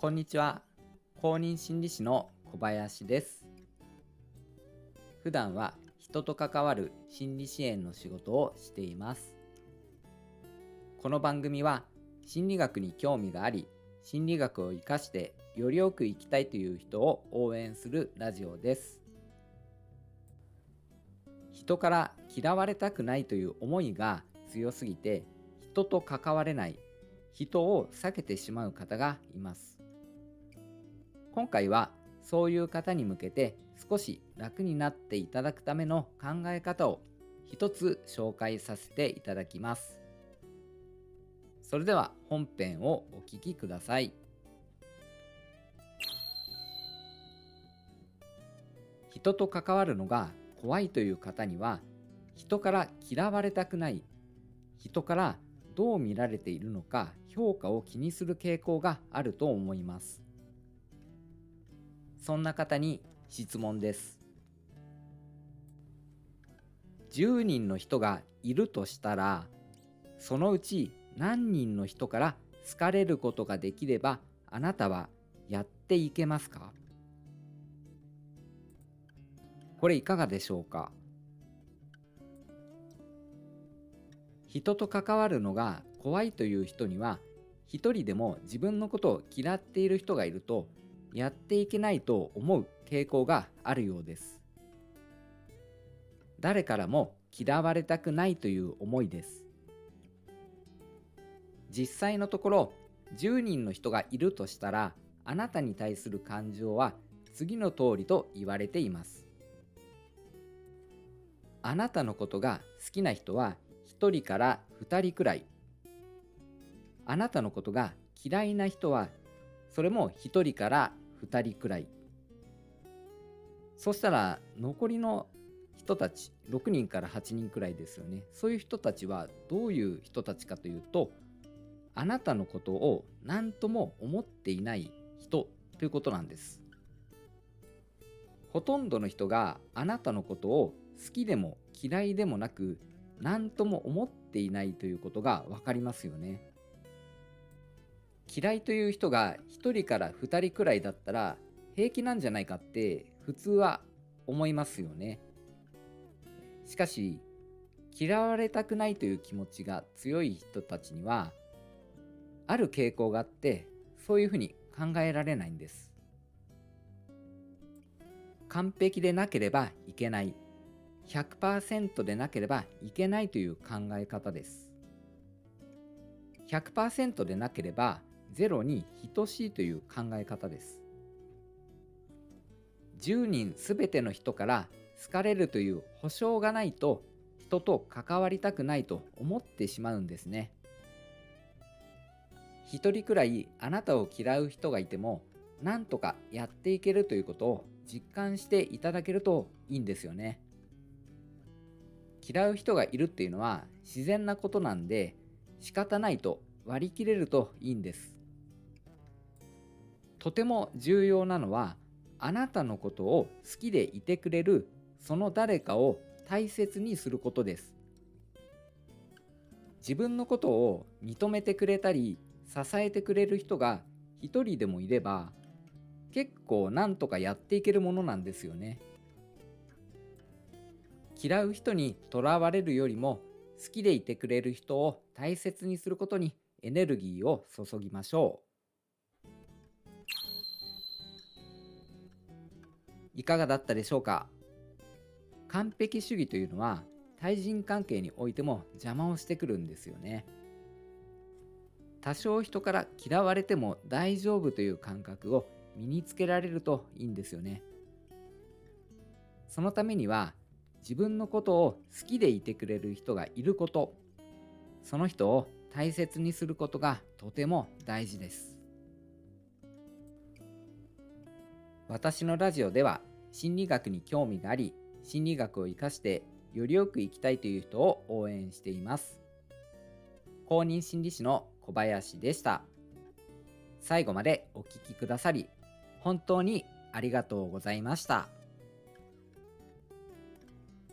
こんにちは。公認心理師の小林です。普段は人と関わる心理支援の仕事をしています。この番組は心理学に興味があり、心理学を活かしてよりよく生きたいという人を応援するラジオです。人から嫌われたくないという思いが強すぎて人と関われない人を避けてしまう方がいます。今回はそういう方に向けて少し楽になっていただくための考え方を一つ紹介させていただきます。それでは本編をお聴きください。人と関わるのが怖いという方には人から嫌われたくない人からどう見られているのか評価を気にする傾向があると思います。そんな方に質問です。10人の人がいるとしたら、そのうち何人の人から好かれることができればあなたはやっていけますか？これいかがでしょうか？人と関わるのが怖いという人には一人でも自分のことを嫌っている人がいるとやっていけないと思う傾向があるようです。誰からも嫌われたくないという思いです。実際のところ10人の人がいるとしたらあなたに対する感情は次の通りと言われています。あなたのことが好きな人は1人から2人くらい。あなたのことが嫌いな人はそれも1人から2人くらい。そしたら残りの人たち6人から8人くらいですよね。そういう人たちはどういう人たちかというとあなたのことを何とも思っていない人ということなんです。ほとんどの人があなたのことを好きでも嫌いでもなく何とも思っていないということが分かりますよね。嫌いという人が1人から2人くらいだったら平気なんじゃないかって普通は思いますよね。しかし嫌われたくないという気持ちが強い人たちにはある傾向があってそういうふうに考えられないんです。完璧でなければいけない100%でなければいけないという考え方です。100%でなければ0に等しいという考え方です。10人すべての人から好かれるという保証がないと人と関わりたくないと思ってしまうんですね。一人くらいあなたを嫌う人がいてもなんとかやっていけるということを実感していただけるといいんですよね。嫌う人がいるっていうのは自然なことなんで仕方ないと割り切れるといいんです。とても重要なのはあなたのことを好きでいてくれるその誰かを大切にすることです。自分のことを認めてくれたり支えてくれる人が一人でもいれば結構なんとかやっていけるものなんですよね。嫌う人にとらわれるよりも好きでいてくれる人を大切にすることにエネルギーを注ぎましょう。いかがだったでしょうか？完璧主義というのは対人関係においても邪魔をしてくるんですよね。多少人から嫌われても大丈夫という感覚を身につけられるといいんですよね。そのためには自分のことを好きでいてくれる人がいること。その人を大切にすることがとても大事です。私のラジオでは心理学に興味があり、心理学を活かしてよりよく生きたいという人を応援しています。公認心理師の小林でした。最後までお聴きくださり、本当にありがとうございました。